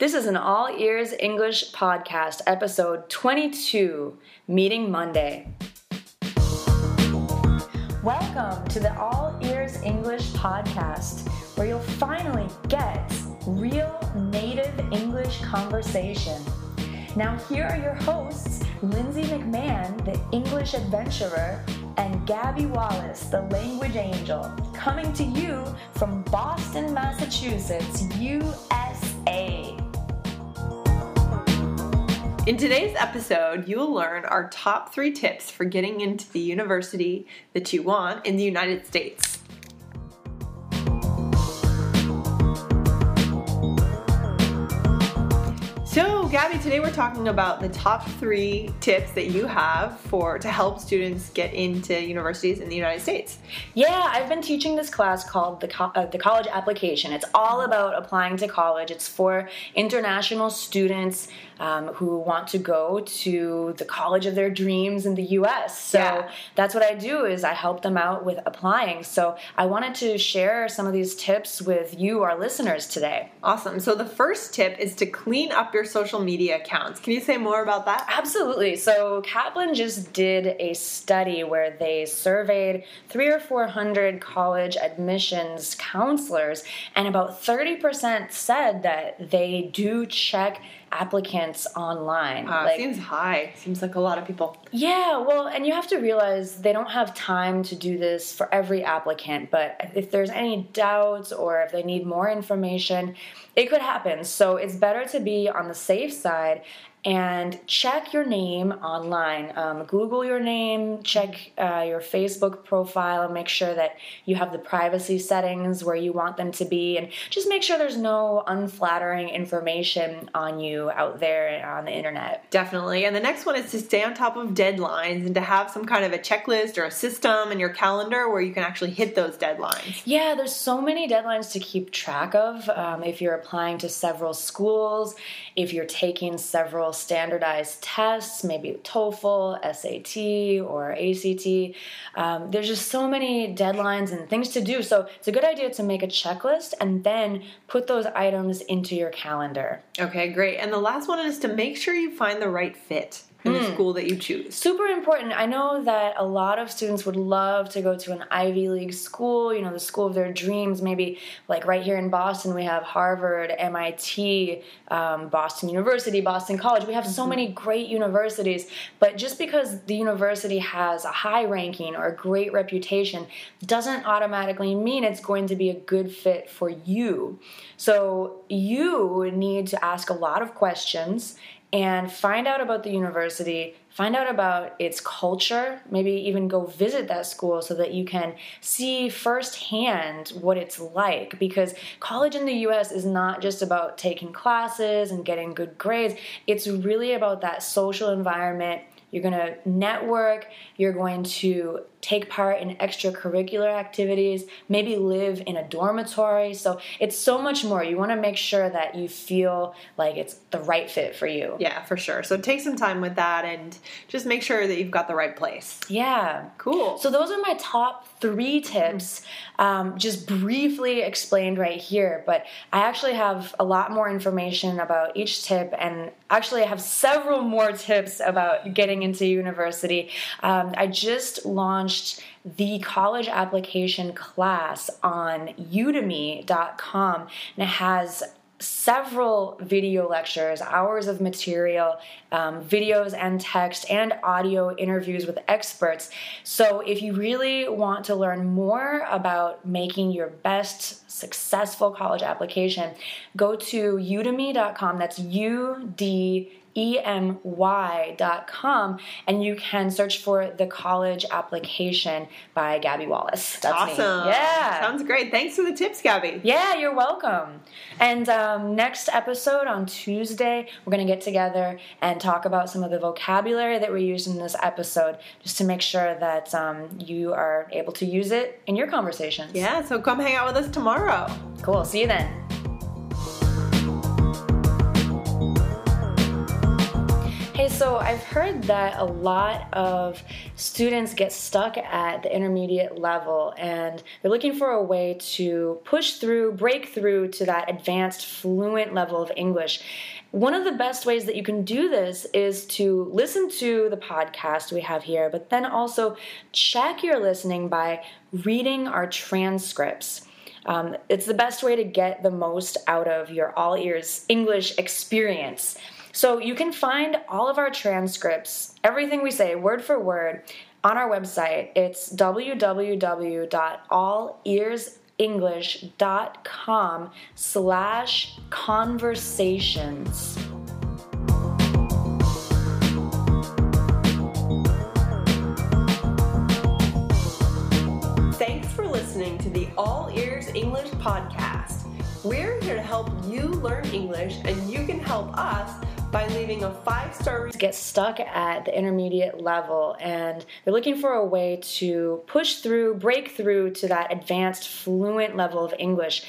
This is an All Ears English podcast, episode 22 Meeting Monday. Welcome to the All Ears English podcast, where you'll finally get real native English conversation. Now, here are your hosts Lindsay McMahon, the English adventurer, and Gabby Wallace, the language angel, coming to you from Boston, Massachusetts, USA. In today's episode, you will learn our top three tips for getting into the university that you want in the United States. So, Gabby, today we're talking about the top three tips that you have for to help students get into universities in the United States. Yeah, I've been teaching this class called the Co- uh, the college application. It's all about applying to college. It's for international students um, who want to go to the college of their dreams in the U.S. So Yeah. that's what I do is I help them out with applying. So I wanted to share some of these tips with you, our listeners, today. Awesome. So, the first tip is to clean up your social media accounts. Can you say more about that? Absolutely. So Kaplan just did a study where they surveyed three or four hundred college admissions counselors, and about thirty percent said that they do check applicants online. Uh, Like- seems high. Seems like a lot of people. yeah, well, and you have to realize they don't have time to do this for every applicant, but if there's any doubts or if they need more information, it could happen. So it's better to be on the safe side and check your name online. Um, Google your name, check uh, your Facebook profile, make sure that you have the privacy settings where you want them to be, and just make sure there's no unflattering information on you out there on the internet. Definitely. And the next one is to stay on top of deadlines and to have some kind of a checklist or a system in your calendar where you can actually hit those deadlines. Yeah, there's so many deadlines to keep track of. Um, if you're applying to several schools, if you're taking several standardized tests, maybe TOEFL, SAT, or ACT, um, there's just so many deadlines and things to do. So it's a good idea to make a checklist and then put those items into your calendar. Okay, great. And the last one is to make sure you find the right fit in the school that you choose. super important. I know that a lot of students would love to go to an Ivy League school, you know, the school of their dreams. Maybe like right here in Boston, we have Harvard, MIT, um, Boston University, Boston College. We have so many great universities, but just because the university has a high ranking or a great reputation doesn't automatically mean it's going to be a good fit for you. So you need to ask a lot of questions and find out about the university, find out about its culture, maybe even go visit that school so that you can see firsthand what it's like. Because college in the US is not just about taking classes and getting good grades, it's really about that social environment. You're going to network, you're going to take part in extracurricular activities, maybe live in a dormitory. So it's so much more. You want to make sure that you feel like it's the right fit for you. Yeah, for sure. So take some time with that and just make sure that you've got the right place. Yeah. Cool. So those are my top three tips, um, just briefly explained right here. But I actually have a lot more information about each tip, and actually I have several more tips about getting into university. Um, I just launched the college application class on udemy.com and it has several video lectures, hours of material, um, videos and text, and audio interviews with experts. So, if you really want to learn more about making your best successful college application, go to udemy.com. That's U D emy.com and you can search for the college application by Gabby Wallace. That's me. awesome. Yeah. Sounds great. Thanks for the tips, Gabby. Yeah, you're welcome. And um, next episode on Tuesday, we're going to get together and talk about some of the vocabulary that we used in this episode just to make sure that um, you are able to use it in your conversations. Yeah, so come hang out with us tomorrow. Cool. See you then. Hey, so I've heard that a lot of students get stuck at the intermediate level and they're looking for a way to push through, break through to that advanced, fluent level of English. One of the best ways that you can do this is to listen to the podcast we have here, but then also check your listening by reading our transcripts. Um, it's the best way to get the most out of your all ears English experience. So you can find all of our transcripts, everything we say, word for word, on our website. It's www.allearsenglish.com slash conversations. Thanks for listening to the All Ears English podcast. We're here to help you learn English, and you can help us by leaving a five star. Get stuck at the intermediate level, and they're looking for a way to push through, break through to that advanced, fluent level of English.